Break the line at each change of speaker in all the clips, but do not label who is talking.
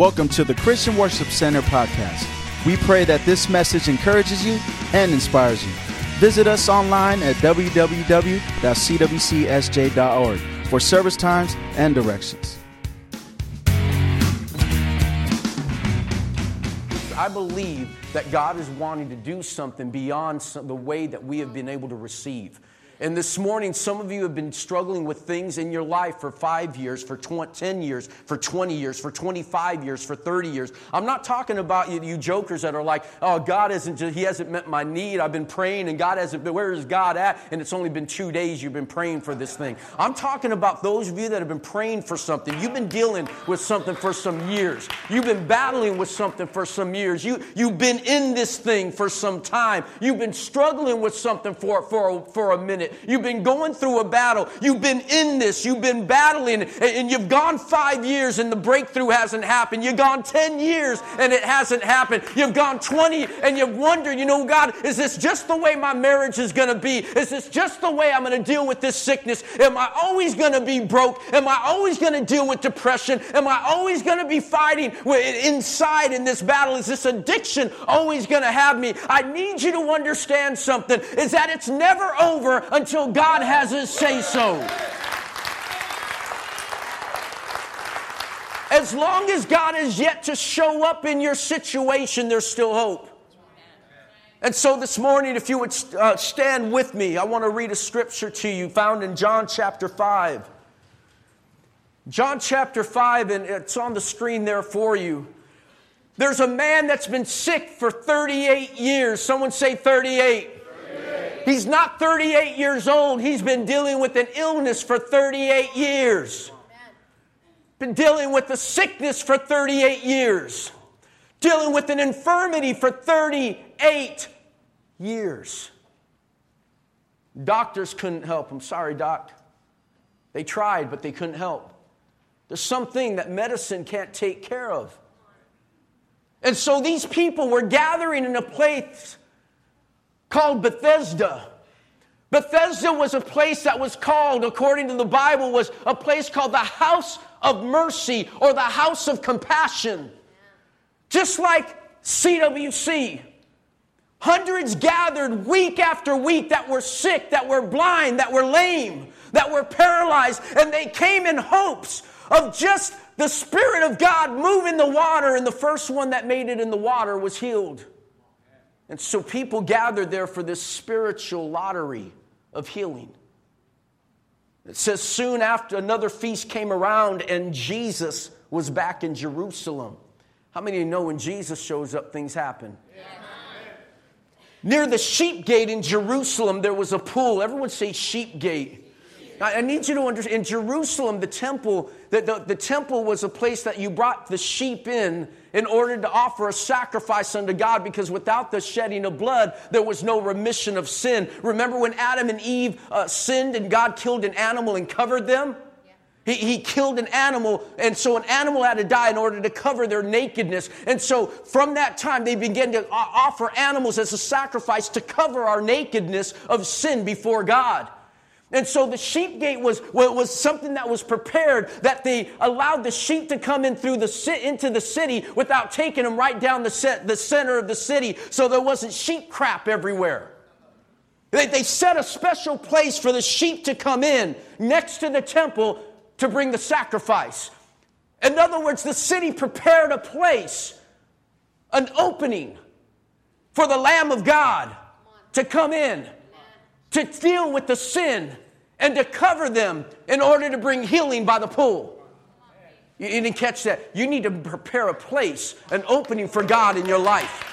Welcome to the Christian Worship Center podcast. We pray that this message encourages you and inspires you. Visit us online at www.cwcsj.org for service times and directions.
I believe that God is wanting to do something beyond the way that we have been able to receive. And this morning, some of you have been struggling with things in your life for five years, for 20, 10 years, for 20 years, for 25 years, for 30 years. I'm not talking about you, you jokers that are like, oh, God isn't, just, He hasn't met my need. I've been praying and God hasn't been, where is God at? And it's only been two days you've been praying for this thing. I'm talking about those of you that have been praying for something. You've been dealing with something for some years. You've been battling with something for some years. You, you've been in this thing for some time. You've been struggling with something for, for, for a minute. You've been going through a battle. You've been in this. You've been battling, and you've gone five years and the breakthrough hasn't happened. You've gone 10 years and it hasn't happened. You've gone 20 and you've wondered, you know, God, is this just the way my marriage is going to be? Is this just the way I'm going to deal with this sickness? Am I always going to be broke? Am I always going to deal with depression? Am I always going to be fighting inside in this battle? Is this addiction always going to have me? I need you to understand something is that it's never over until God has his say so. As long as God is yet to show up in your situation, there's still hope. And so this morning, if you would uh, stand with me, I want to read a scripture to you found in John chapter 5. John chapter 5, and it's on the screen there for you. There's a man that's been sick for 38 years. Someone say 38. He's not 38 years old. He's been dealing with an illness for 38 years. Been dealing with a sickness for 38 years. Dealing with an infirmity for 38 years. Doctors couldn't help him. Sorry, doc. They tried, but they couldn't help. There's something that medicine can't take care of. And so these people were gathering in a place called Bethesda. Bethesda was a place that was called, according to the Bible, was a place called the house of mercy or the house of compassion. Just like CWC. Hundreds gathered week after week that were sick, that were blind, that were lame, that were paralyzed, and they came in hopes of just the Spirit of God moving the water, and the first one that made it in the water was healed. And so people gathered there for this spiritual lottery of healing. It says, soon after another feast came around and Jesus was back in Jerusalem. How many of you know when Jesus shows up, things happen? Yeah. Near the sheep gate in Jerusalem, there was a pool. Everyone say sheep gate. I need you to understand, in Jerusalem, the temple, the, the, the, temple was a place that you brought the sheep in in order to offer a sacrifice unto God because without the shedding of blood, there was no remission of sin. Remember when Adam and Eve uh, sinned and God killed an animal and covered them? He, he killed an animal, and so an animal had to die in order to cover their nakedness. And so from that time, they began to offer animals as a sacrifice to cover our nakedness of sin before God. And so the sheep gate was, was something that was prepared that they allowed the sheep to come in through the into the city without taking them right down the, set, the center of the city so there wasn't sheep crap everywhere. They, they set a special place for the sheep to come in next to the temple to bring the sacrifice. In other words, the city prepared a place, an opening for the Lamb of God to come in to deal with the sin and to cover them in order to bring healing by the pool. You didn't catch that. You need to prepare a place, an opening for God in your life.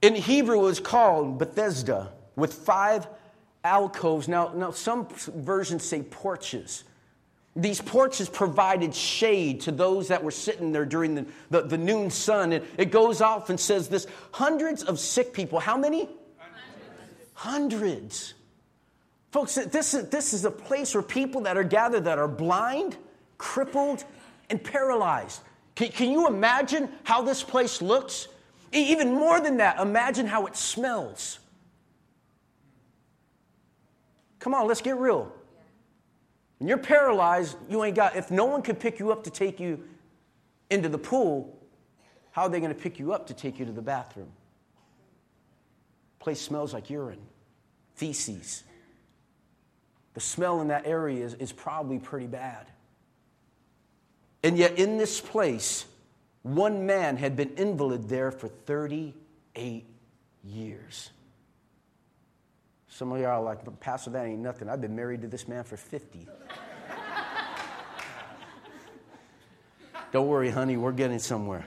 In Hebrew, it's called Bethesda with five alcoves. Now, now some versions say porches. These porches provided shade to those that were sitting there during the, the, the, noon sun. And it goes off and says this hundreds of sick people. How many? Hundreds. hundreds. Folks, this is, this is a place where people that are gathered that are blind, crippled, and paralyzed. Can, can you imagine how this place looks? Even more than that, imagine how it smells. Come on, let's get real. When you're paralyzed, you ain't got, if no one could pick you up to take you into the pool, how are they going to pick you up to take you to the bathroom? Place smells like urine, feces. The smell in that area is, is probably pretty bad. And yet, in this place, one man had been invalid there for 38 years. Some of y'all are like, Pastor, that ain't nothing. I've been married to this man for 50. Don't worry, honey, we're getting somewhere.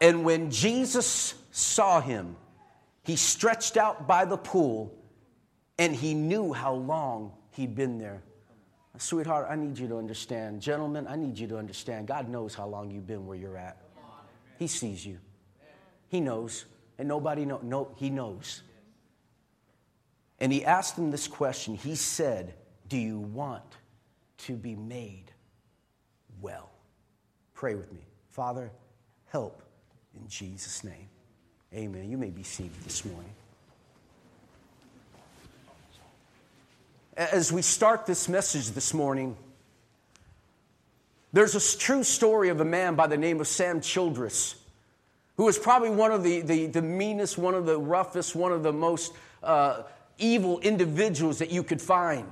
And when Jesus saw him, he stretched out by the pool and he knew how long he'd been there. Sweetheart, I need you to understand. Gentlemen, I need you to understand. God knows how long you've been where you're at. He sees you. He knows. And nobody knows. No, he knows. And he asked them this question. He said, Do you want to be made well? Pray with me. Father, help in Jesus' name. Amen. You may be seated this morning. As we start this message this morning, there's a true story of a man by the name of Sam Childers, who was probably one of the, the, the meanest, one of the roughest, one of the most uh, evil individuals that you could find.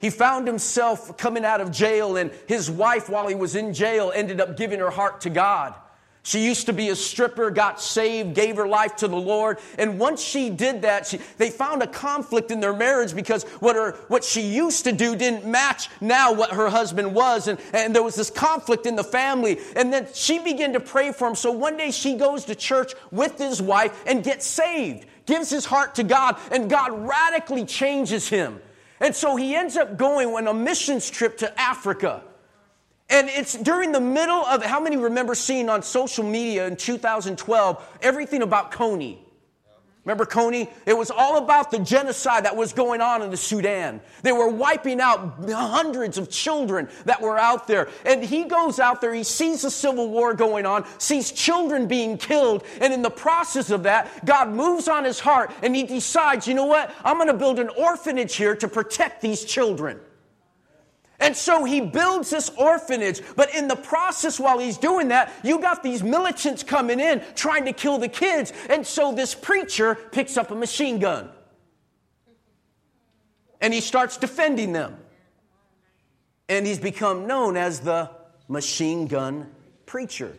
He found himself coming out of jail, and his wife, while he was in jail, ended up giving her heart to God. She used to be a stripper, got saved, gave her life to the Lord. And once she did that, she, they found a conflict in their marriage because what, her, what she used to do didn't match now what her husband was. And, and there was this conflict in the family. And then she began to pray for him. So one day she goes to church with his wife and gets saved, gives his heart to God, and God radically changes him. And so he ends up going on a missions trip to Africa. And it's during the middle of, how many remember seeing on social media in 2012 everything about Kony? Remember Kony? It was all about the genocide that was going on in the Sudan. They were wiping out hundreds of children that were out there. And he goes out there, he sees the civil war going on, sees children being killed, and in the process of that, God moves on his heart and he decides, you know what? I'm going to build an orphanage here to protect these children. And so he builds this orphanage, but in the process while he's doing that, you got these militants coming in trying to kill the kids. And so this preacher picks up a machine gun. And he starts defending them. And he's become known as the machine gun preacher.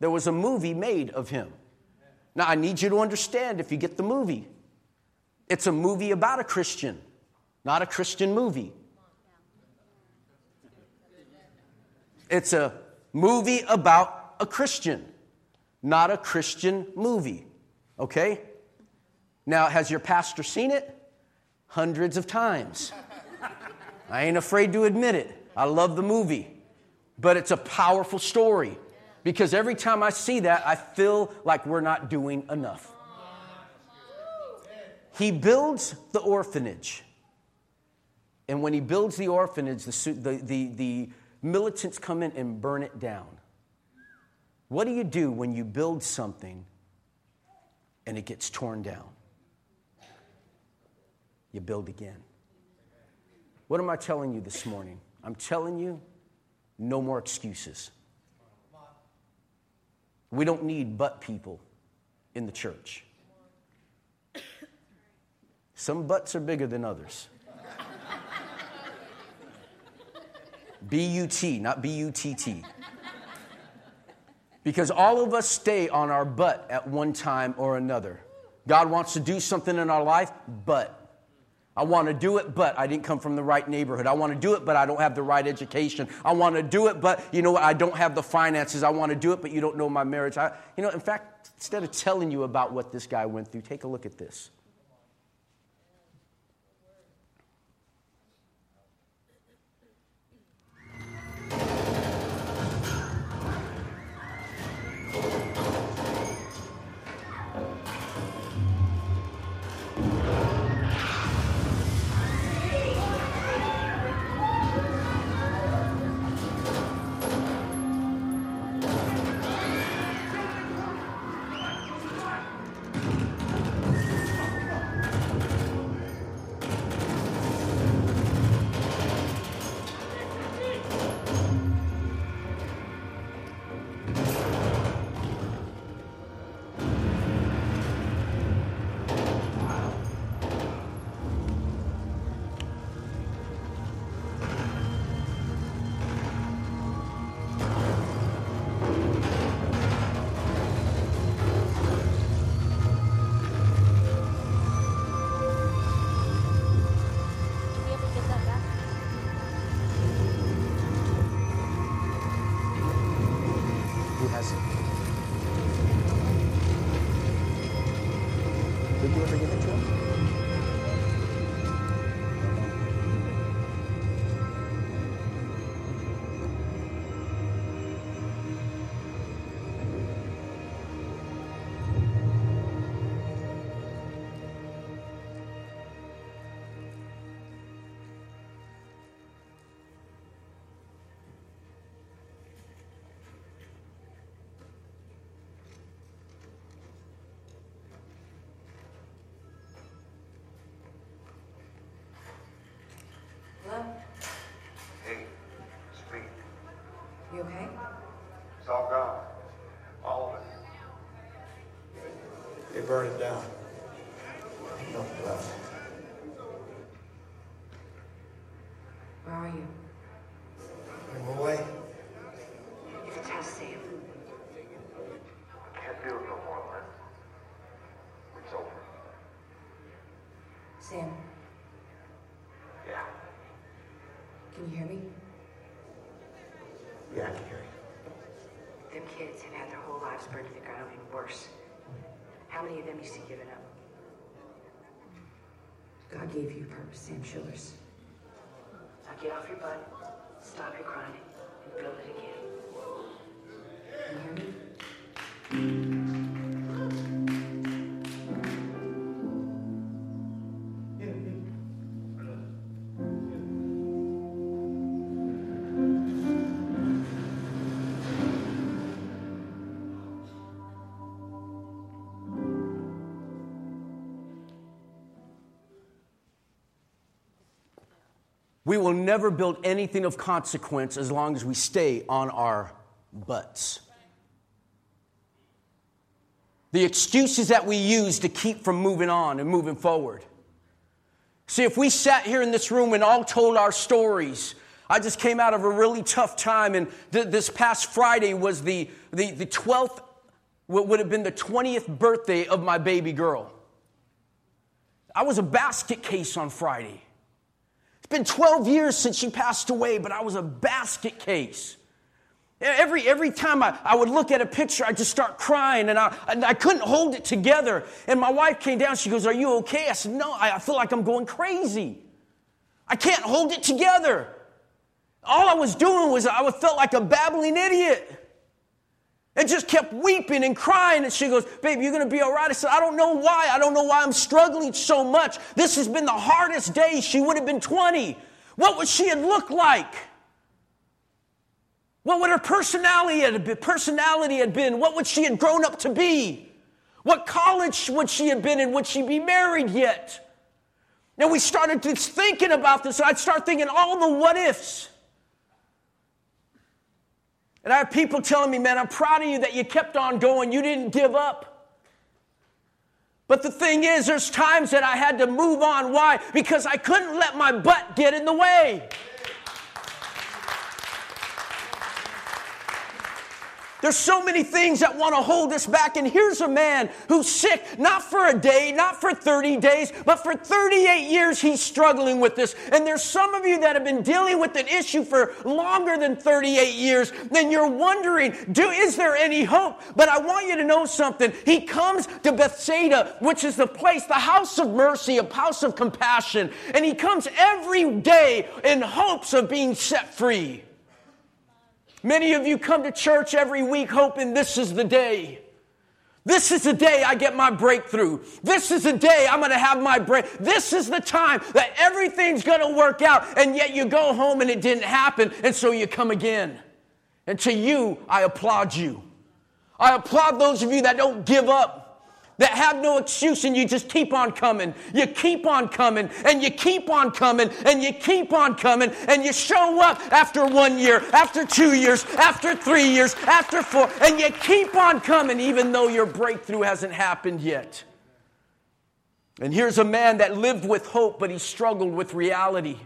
There was a movie made of him. Now, I need you to understand if you get the movie, it's a movie about a Christian, not a Christian movie. It's a movie about a Christian, not a Christian movie. Okay? Now, has your pastor seen it? Hundreds of times. I ain't afraid to admit it. I love the movie. But it's a powerful story because every time I see that, I feel like we're not doing enough. He builds the orphanage. And when he builds the orphanage, the, the, the, the militants come in and burn it down. What do you do when you build something and it gets torn down? You build again. What am I telling you this morning? I'm telling you, no more excuses. We don't need but people in the church. Some butts are bigger than others. B U T, not B U T T. Because all of us stay on our butt at one time or another. God wants to do something in our life, but. I want to do it, but I didn't come from the right neighborhood. I want to do it, but I don't have the right education. I want to do it, but you know what? I don't have the finances. I want to do it, but you don't know my marriage. I, you know, in fact, instead of telling you about what this guy went through, take a look at this. Did you ever give it to him?
Burn it down.
Where are you?
I'm away.
You can tell Sam.
Can't do it no more, Lynn. It's over.
Sam,
Yeah.
can you hear me?
Yeah, I can hear you.
Them kids have had their whole lives burned to the ground, even worse. How many of them you see giving up? God gave you purpose, Sam Childers. Now get off your butt, stop your crying, and build it again.
We will never build anything of consequence as long as we stay on our butts. The excuses that we use to keep from moving on and moving forward. See, if we sat here in this room and all told our stories, I just came out of a really tough time, and th- this past Friday was the, the, the 12th, what would have been the 20th birthday of my baby girl. I was a basket case on Friday. It's been 12 years since she passed away, but I was a basket case. Every, every time I, I would look at a picture, I'd just start crying and I, and I couldn't hold it together. And my wife came down, she goes, Are you okay? I said, No, I, I feel like I'm going crazy. I can't hold it together. All I was doing was I felt like a babbling idiot. And just kept weeping and crying. And she goes, Babe, you're going to be all right. I said, I don't know why. I don't know why I'm struggling so much. This has been the hardest day. She would have been 20. What would she have looked like? What would her personality have been, personality had been? What would she have grown up to be? What college would she have been in? Would she be married yet? And we started thinking about this. I'd start thinking all the what ifs. And I have people telling me, man, I'm proud of you that you kept on going. You didn't give up. But the thing is, there's times that I had to move on. Why? Because I couldn't let my butt get in the way. There's so many things that want to hold us back. And here's a man who's sick, not for a day, not for 30 days, but for 38 years he's struggling with this. And there's some of you that have been dealing with an issue for longer than 38 years. Then you're wondering, do, is there any hope? But I want you to know something. He comes to Bethsaida, which is the place, the house of mercy, a house of compassion. And he comes every day in hopes of being set free. Many of you come to church every week hoping this is the day. This is the day I get my breakthrough. This is the day I'm going to have my break. This is the time that everything's going to work out. And yet you go home and it didn't happen. And so you come again. And to you, I applaud you. I applaud those of you that don't give up that have no excuse and you just keep on coming. You keep on coming and you keep on coming and you keep on coming and you show up after one year, after two years, after three years, after four, and you keep on coming even though your breakthrough hasn't happened yet. And here's a man that lived with hope, but he struggled with reality.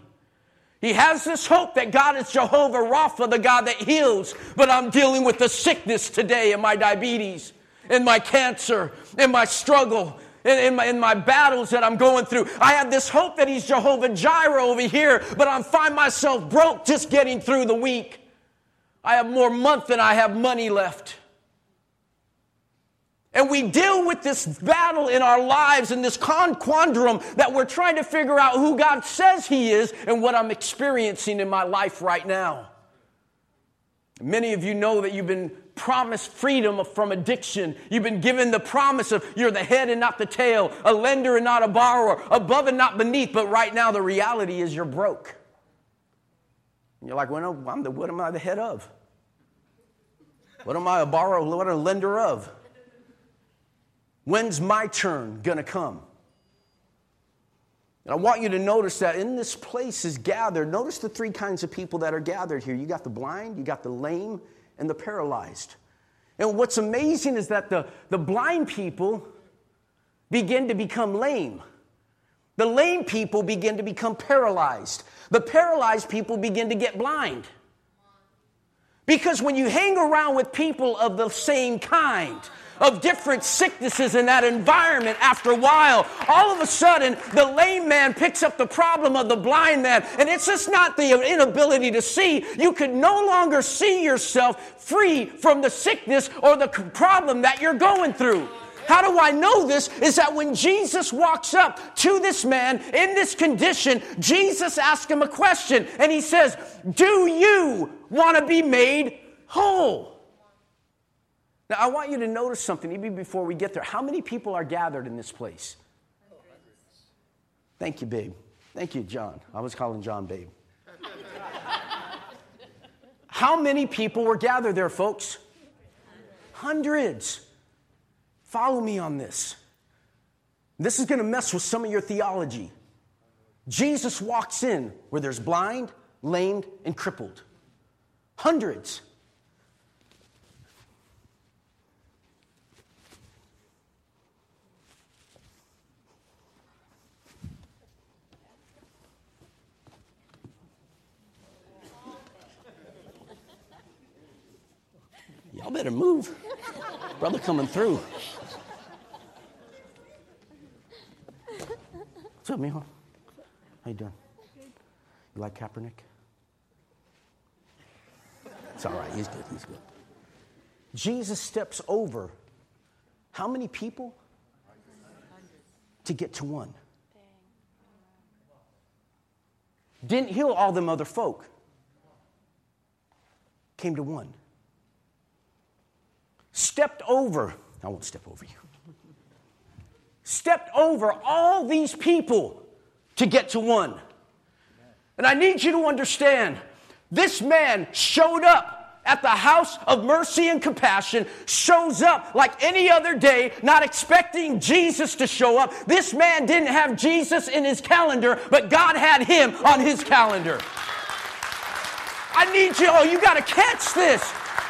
He has this hope that God is Jehovah Rapha, the God that heals, but I'm dealing with the sickness today and my diabetes in my cancer, in my struggle, in, in, my, in my battles that I'm going through. I have this hope that He's Jehovah Jireh over here, but I find myself broke just getting through the week. I have more month than I have money left. And we deal with this battle in our lives and this quandrum that we're trying to figure out who God says He is and what I'm experiencing in my life right now. Many of you know that you've been promised freedom from addiction. You've been given the promise of you're the head and not the tail, a lender and not a borrower, above and not beneath. But right now, the reality is you're broke. And you're like, well, I'm the, what am I the head of? What am I a borrower? What am I a lender of? When's my turn going to come? And I want you to notice that in this place is gathered. Notice the three kinds of people that are gathered here. You got the blind, you got the lame, and the paralyzed. And what's amazing is that the, the blind people, begin to become lame. The lame people begin to become paralyzed. The paralyzed people begin to get blind. Because when you hang around with people of the same kind, of different sicknesses in that environment after a while, all of a sudden the lame man picks up the problem of the blind man. And it's just not the inability to see. You can no longer see yourself free from the sickness or the problem that you're going through. How do I know this? Is that when Jesus walks up to this man in this condition, Jesus asks him a question and he says, Do you want to be made whole? Now, I want you to notice something even before we get there. How many people are gathered in this place? Thank you, babe. Thank you, John. I was calling John babe. How many people were gathered there, folks? Hundreds. Follow me on this. This is going to mess with some of your theology. Jesus walks in where there's blind, lamed, and crippled. Hundreds. Y'all better move. Brother coming through. What's up, mijo? How you doing? You like Kaepernick? It's all right. He's good. He's good. Jesus steps over how many people? To get to one. Didn't heal all them other folk. Came to one stepped over, I won't step over you, stepped over all these people to get to one. And I need you to understand this man showed up at the house of mercy and compassion, shows up like any other day, not expecting Jesus to show up. This man didn't have Jesus in his calendar, but God had him on his calendar. I need you, oh, you got to catch this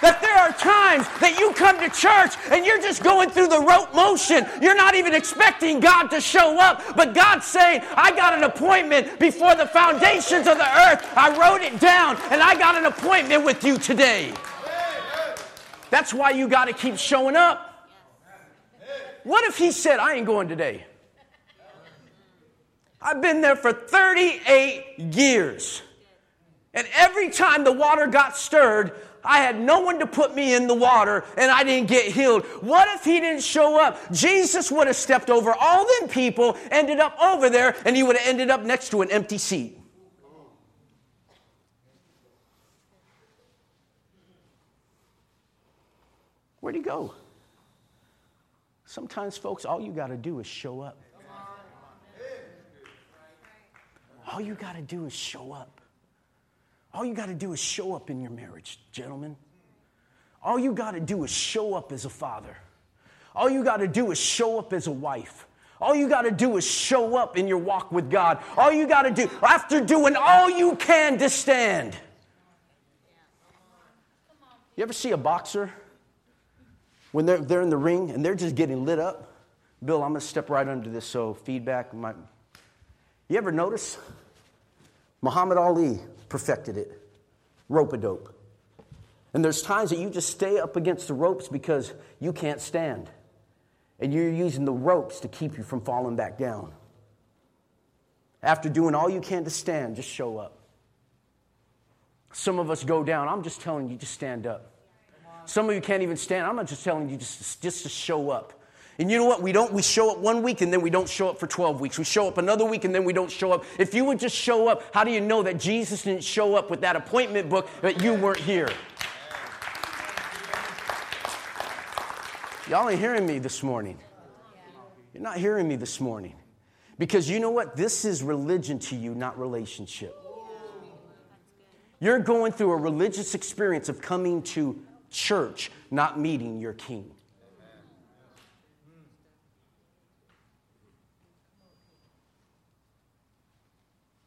that there are times that you come to church and you're just going through the rote motion. You're not even expecting God to show up, but God's saying, I got an appointment before the foundations of the earth. I wrote it down and I got an appointment with you today. That's why you got to keep showing up. What if he said, I ain't going today? I've been there for 38 years. And every time the water got stirred, I had no one to put me in the water and I didn't get healed. What if he didn't show up? Jesus would have stepped over all them people, ended up over there, and he would have ended up next to an empty seat. Where'd he go? Sometimes, folks, all you got to do is show up. All you got to do is show up. All you got to do is show up in your marriage, gentlemen. All you got to do is show up as a father. All you got to do is show up as a wife. All you got to do is show up in your walk with God. All you got to do, after doing all you can to stand. You ever see a boxer when they're, they're in the ring and they're just getting lit up? Bill, I'm going to step right under this so feedback might. You ever notice? Muhammad Ali perfected it. Rope a dope. And there's times that you just stay up against the ropes because you can't stand. And you're using the ropes to keep you from falling back down. After doing all you can to stand, just show up. Some of us go down. I'm just telling you, just stand up. Some of you can't even stand. I'm not just telling you just, just to show up. And you know what? We don't we show up one week and then we don't show up for 12 weeks. We show up another week and then we don't show up. If you would just show up, how do you know that Jesus didn't show up with that appointment book that you weren't here? Y'all ain't hearing me this morning. You're not hearing me this morning. Because you know what? This is religion to you, not relationship. You're going through a religious experience of coming to church, not meeting your king.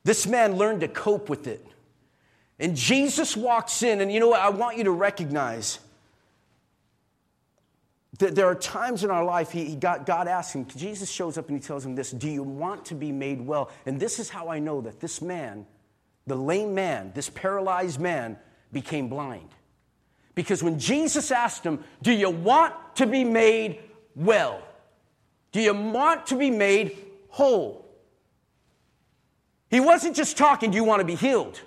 This man learned to cope with it. And Jesus walks in, and you know what? I want you to recognize that there are times in our life, he, he got, God asks him, Jesus shows up and he tells him this Do you want to be made well? And this is how I know that this man, the lame man, this paralyzed man, became blind. Because when Jesus asked him, Do you want to be made well? Do you want to be made whole? He wasn't just talking, Do you want to be healed?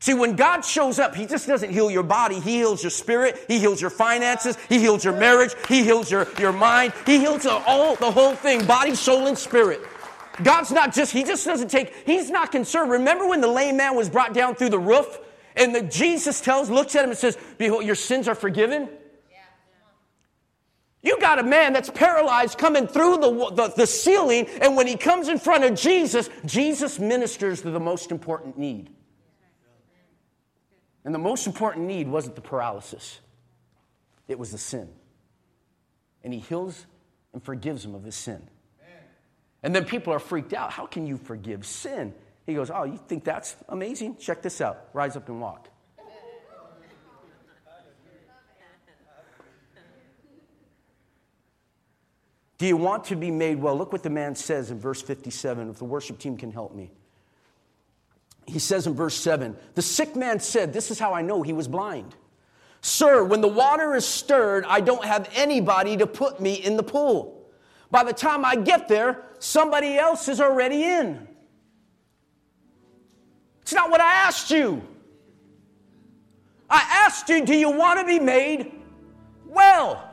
See, when God shows up, He just doesn't heal your body. He heals your spirit. He heals your finances. He heals your marriage. He heals your, your mind. He heals the, all, the whole thing body, soul, and spirit. God's not just, He just doesn't take, He's not concerned. Remember when the lame man was brought down through the roof? And the, Jesus tells, looks at him and says, Behold, your sins are forgiven. You got a man that's paralyzed coming through the, the, the, ceiling, and when he comes in front of Jesus, Jesus ministers to the most important need. And the most important need wasn't the paralysis, it was the sin. And he heals and forgives him of his sin. And then people are freaked out. How can you forgive sin? He goes, Oh, you think that's amazing? Check this out. Rise up and walk. Do you want to be made well? Look what the man says in verse 57, if the worship team can help me he says in verse 7 the sick man said, This is how I know he was blind. Sir, when the water is stirred, I don't have anybody to put me in the pool. By the time I get there, somebody else is already in. It's not what I asked you. I asked you, do you want to be made well?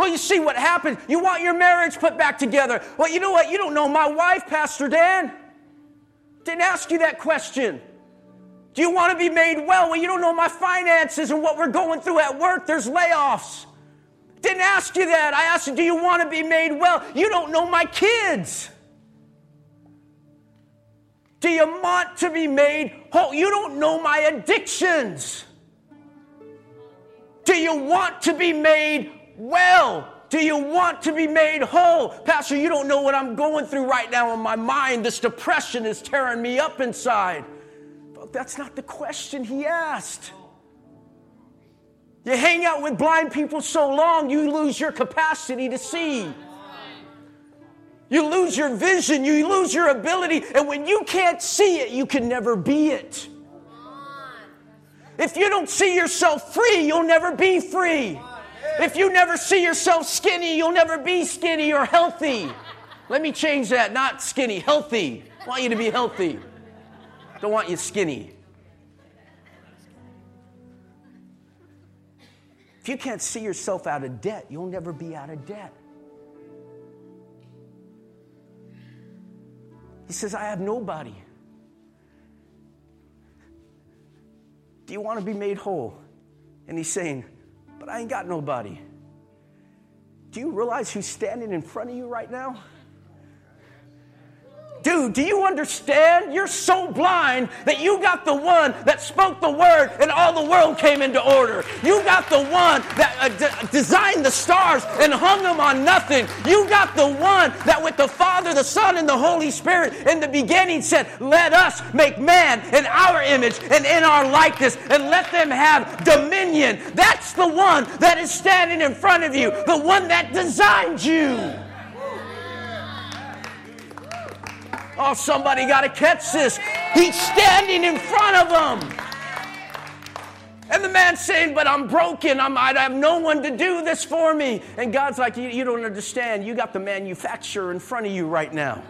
Well, you see what happened. You want your marriage put back together. Well, you know what? You don't know my wife, Pastor Dan. Didn't ask you that question. Do you want to be made well? Well, you don't know my finances and what we're going through at work. There's layoffs. Didn't ask you that. I asked you, do you want to be made well? You don't know my kids. Do you want to be made whole? You don't know my addictions. Do you want to be made well? Do you want to be made whole? Pastor, you don't know what I'm going through right now in my mind. This depression is tearing me up inside. But that's not the question he asked. You hang out with blind people so long, you lose your capacity to see. You lose your vision, you lose your ability, and when you can't see it, you can never be it. If you don't see yourself free, you'll never be free. If you never see yourself skinny, you'll never be skinny or healthy. Let me change that. Not skinny, healthy. I want you to be healthy. Don't want you skinny. If you can't see yourself out of debt, you'll never be out of debt. He says, I have nobody. Do you want to be made whole? And he's saying, I ain't got nobody. Do you realize who's standing in front of you right now? Dude, do you understand? You're so blind that you got the one that spoke the word and all the world came into order. You got the one that uh, d- designed the stars and hung them on nothing. You got the one that with the Father, the Son, and the Holy Spirit in the beginning said, Let us make man in our image and in our likeness and let them have dominion. That's the one that is standing in front of you, the one that designed you. Oh, somebody got to catch this. He's standing in front of them. And the man's saying, But I'm broken. I'm, I have no one to do this for me. And God's like, You, you don't understand. You got the manufacturer in front of you right now.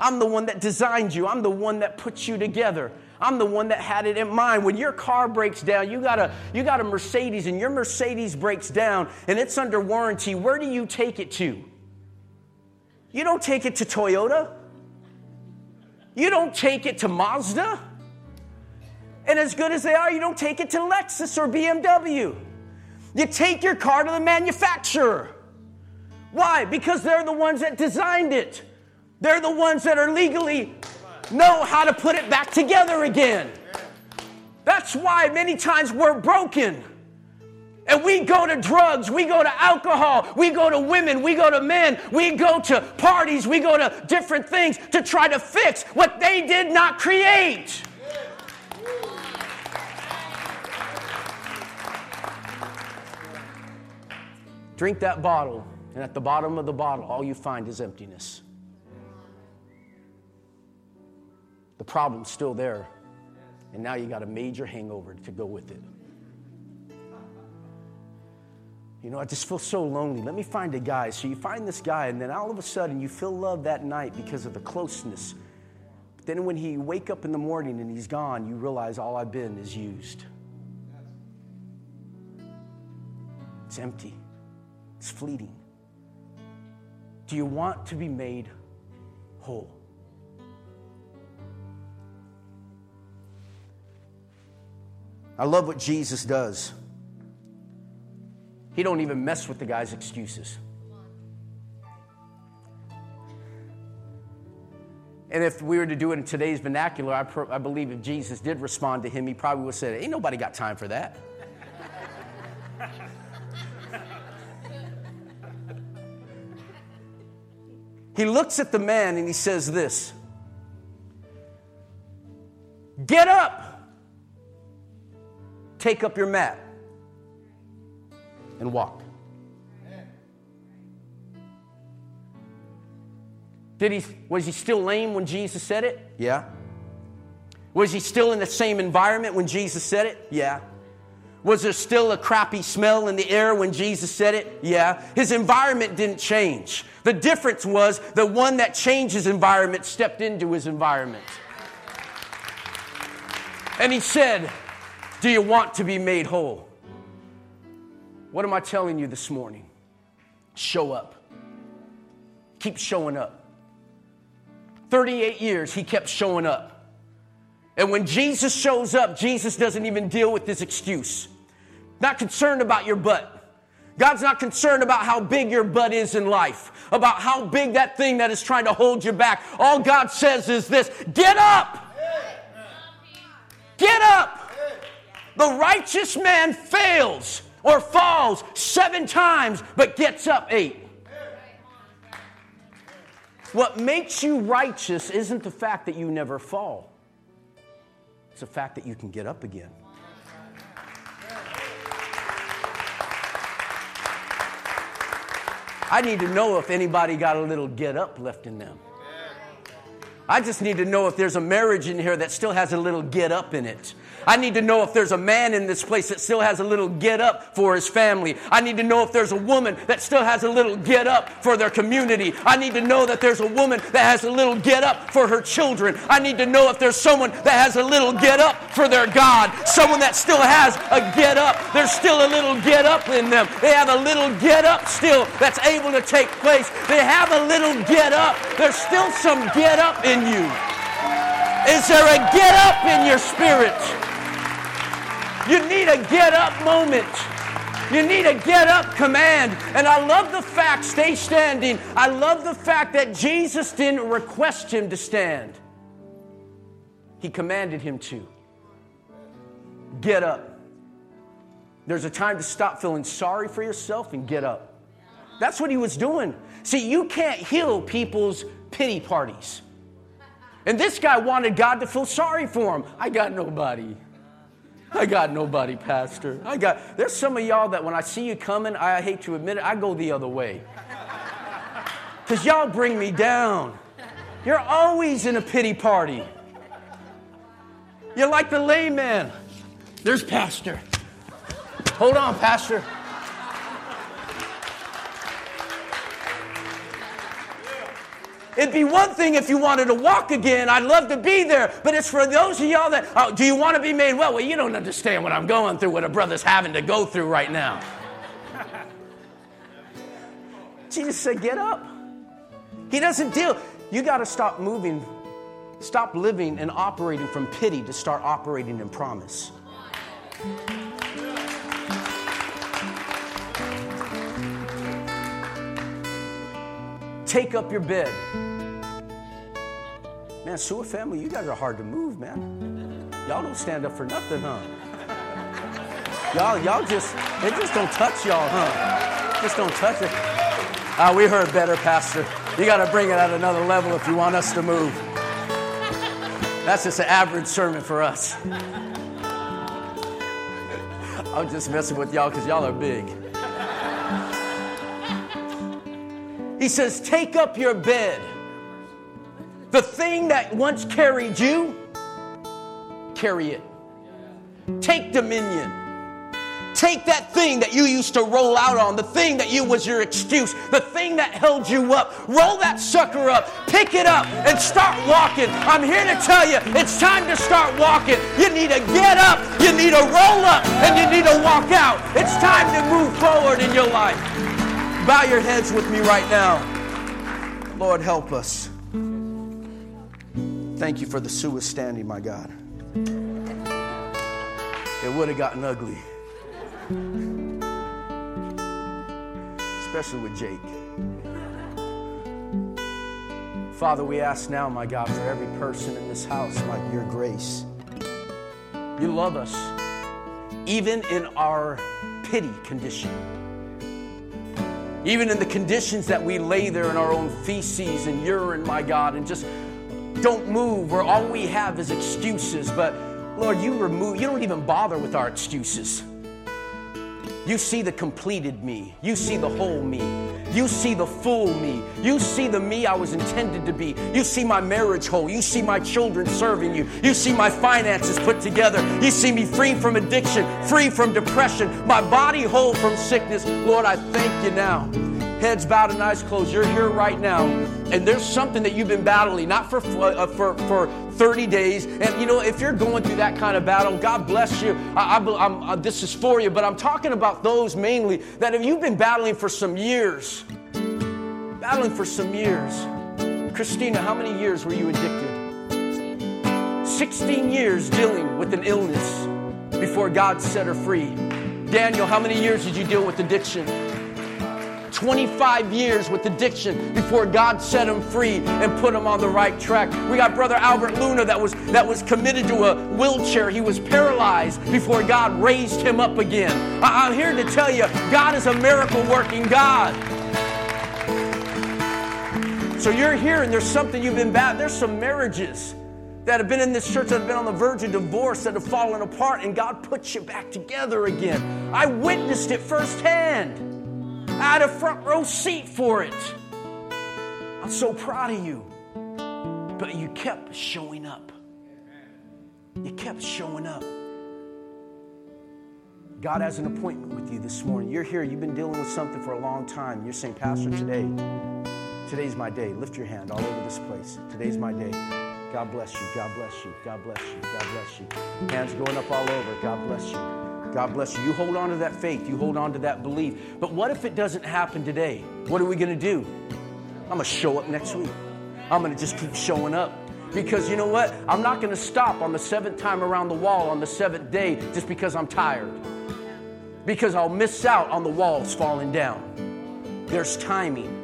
I'm the one that designed you, I'm the one that put you together. I'm the one that had it in mind. When your car breaks down, you got a you got a Mercedes and your Mercedes breaks down and it's under warranty. Where do you take it to? You don't take it to Toyota. You don't take it to Mazda. And as good as they are, you don't take it to Lexus or BMW. You take your car to the manufacturer. Why? Because they're the ones that designed it. They're the ones that are legally know how to put it back together again. That's why many times we're broken. And we go to drugs, we go to alcohol, we go to women, we go to men, we go to parties, we go to different things to try to fix what they did not create. Drink that bottle, and at the bottom of the bottle, all you find is emptiness. The problem's still there, and now you got a major hangover to go with it. You know, I just feel so lonely. Let me find a guy. So you find this guy, and then all of a sudden you feel love that night because of the closeness. But then when he wake up in the morning and he's gone, you realize all I've been is used. It's empty. It's fleeting. Do you want to be made whole? I love what Jesus does. He don't even mess with the guy's excuses. And if we were to do it in today's vernacular, I, pro- I believe if Jesus did respond to him, he probably would said, Ain't nobody got time for that. he looks at the man and he says this Get up, take up your mat, and walk. Did he, was he still lame when Jesus said it? Yeah. Was he still in the same environment when Jesus said it? Yeah. Was there still a crappy smell in the air when Jesus said it? Yeah. His environment didn't change. The difference was the one that changed his environment stepped into his environment. And he said, Do you want to be made whole? What am I telling you this morning? Show up. Keep showing up. 38 years, he kept showing up. And when Jesus shows up, Jesus doesn't even deal with this excuse. Not concerned about your butt. God's not concerned about how big your butt is in life, about how big that thing that is trying to hold you back. All God says is this get up! Get up! The righteous man fails or falls seven times, but gets up eight. What makes you righteous isn't the fact that you never fall, it's the fact that you can get up again. I need to know if anybody got a little get up left in them. I just need to know if there's a marriage in here that still has a little get up in it. I need to know if there's a man in this place that still has a little get up for his family. I need to know if there's a woman that still has a little get up for their community. I need to know that there's a woman that has a little get up for her children. I need to know if there's someone that has a little get up for their God. Someone that still has a get up. There's still a little get up in them. They have a little get up still that's able to take place. They have a little get up. There's still some get up in you. Is there a get up in your spirit? You need a get up moment. You need a get up command. And I love the fact, stay standing. I love the fact that Jesus didn't request him to stand, he commanded him to. Get up. There's a time to stop feeling sorry for yourself and get up. That's what he was doing. See, you can't heal people's pity parties. And this guy wanted God to feel sorry for him. I got nobody. I got nobody, Pastor. I got, there's some of y'all that when I see you coming, I hate to admit it, I go the other way. Because y'all bring me down. You're always in a pity party. You're like the layman. There's Pastor. Hold on, Pastor. It'd be one thing if you wanted to walk again. I'd love to be there. But it's for those of y'all that, oh, do you want to be made well? Well, you don't understand what I'm going through, what a brother's having to go through right now. Jesus said, get up. He doesn't deal. You got to stop moving, stop living and operating from pity to start operating in promise. Take up your bed. Man, Sewer family, you guys are hard to move, man. Y'all don't stand up for nothing, huh? Y'all, y'all just, they just don't touch y'all, huh? Just don't touch it. Ah, we heard better, Pastor. You got to bring it at another level if you want us to move. That's just an average sermon for us. I'm just messing with y'all because y'all are big. He says, Take up your bed. The thing that once carried you, carry it. Take dominion. Take that thing that you used to roll out on, the thing that you was your excuse, the thing that held you up. Roll that sucker up, pick it up, and start walking. I'm here to tell you, it's time to start walking. You need to get up, you need to roll up, and you need to walk out. It's time to move forward in your life. Bow your heads with me right now. Lord, help us. Thank you for the Sue standing, my God. It would have gotten ugly. Especially with Jake. Father, we ask now, my God, for every person in this house, my your grace. You love us, even in our pity condition. Even in the conditions that we lay there in our own feces and urine, my God, and just don't move, where all we have is excuses. But Lord, you remove, you don't even bother with our excuses. You see the completed me. You see the whole me. You see the full me. You see the me I was intended to be. You see my marriage whole. You see my children serving you. You see my finances put together. You see me free from addiction, free from depression, my body whole from sickness. Lord, I thank you now heads bowed and eyes closed. You're here right now, and there's something that you've been battling, not for uh, for for 30 days. And you know, if you're going through that kind of battle, God bless you. I, I, uh, this is for you, but I'm talking about those mainly that if you've been battling for some years, battling for some years. Christina, how many years were you addicted? 16 years dealing with an illness before God set her free. Daniel, how many years did you deal with addiction? 25 years with addiction before God set him free and put him on the right track. We got brother Albert Luna that was that was committed to a wheelchair. He was paralyzed before God raised him up again. I, I'm here to tell you, God is a miracle working God. So you're here and there's something you've been bad. There's some marriages that have been in this church that have been on the verge of divorce that have fallen apart and God puts you back together again. I witnessed it firsthand. I had a front row seat for it. I'm so proud of you. But you kept showing up. You kept showing up. God has an appointment with you this morning. You're here, you've been dealing with something for a long time. You're saying, Pastor, today, today's my day. Lift your hand all over this place. Today's my day. God bless you. God bless you. God bless you. God bless you. Hands going up all over. God bless you. God bless you. You hold on to that faith, you hold on to that belief. But what if it doesn't happen today? What are we going to do? I'm going to show up next week. I'm going to just keep showing up. Because you know what? I'm not going to stop on the seventh time around the wall on the seventh day just because I'm tired. Because I'll miss out on the walls falling down. There's timing.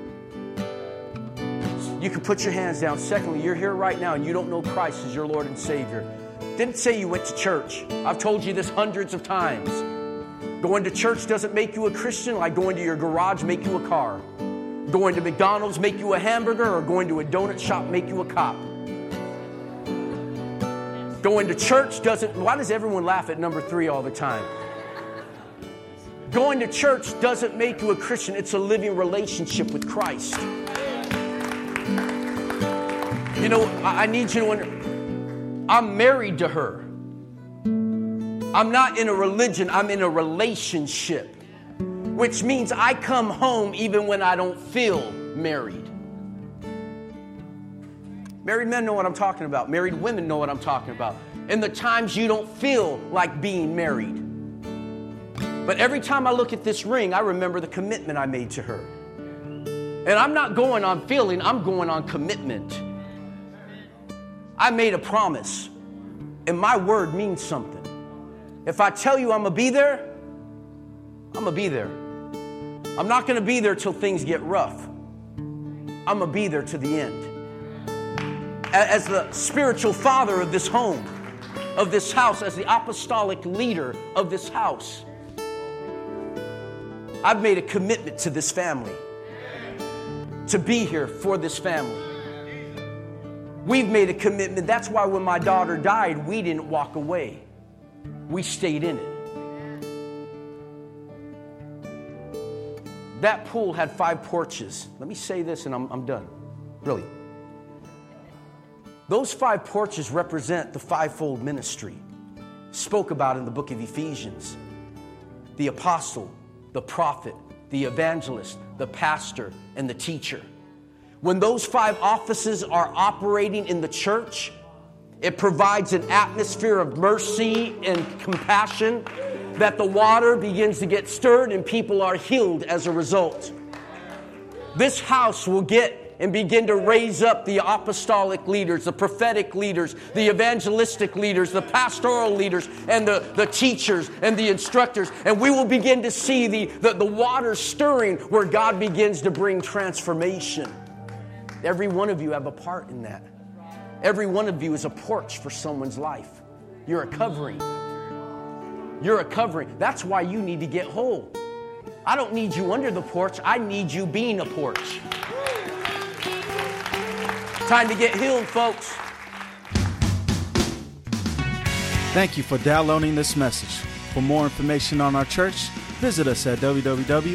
You can put your hands down. Secondly, you're here right now and you don't know Christ as your Lord and Savior. Didn't say you went to church. I've told you this hundreds of times. Going to church doesn't make you a Christian like going to your garage make you a car. Going to McDonald's make you a hamburger or going to a donut shop make you a cop. Going to church doesn't, why does everyone laugh at number three all the time? Going to church doesn't make you a Christian, it's a living relationship with Christ. You know, I need you to I'm married to her. I'm not in a religion, I'm in a relationship, which means I come home even when I don't feel married. Married men know what I'm talking about. Married women know what I'm talking about. In the times you don't feel like being married. But every time I look at this ring, I remember the commitment I made to her. And I'm not going on feeling, I'm going on commitment. I made a promise, and my word means something. If I tell you I'm gonna be there, I'm gonna be there. I'm not gonna be there till things get rough. I'm gonna be there to the end. As the spiritual father of this home, of this house, as the apostolic leader of this house, I've made a commitment to this family to be here for this family. We've made a commitment. That's why when my daughter died, we didn't walk away, we stayed in it. that pool had five porches. Let me say this and I'm, I'm done. Really. Those five porches represent the fivefold ministry spoke about in the book of Ephesians the apostle, the prophet, the evangelist, the pastor, and the teacher. When those five offices are operating in the church, it provides an atmosphere of mercy and compassion that the water begins to get stirred and people are healed as a result. This house will get and begin to raise up the apostolic leaders, the prophetic leaders, the evangelistic leaders, the pastoral leaders, and the, the teachers and the instructors. And we will begin to see the, the, the water stirring where God begins to bring transformation. Every one of you have a part in that. Every one of you is a porch for someone's life. You're a covering. You're a covering. That's why you need to get whole. I don't need you under the porch, I need you being a porch. Time to get healed, folks.
Thank you for downloading this message. For more information on our church, visit us at www.cwcsj.org.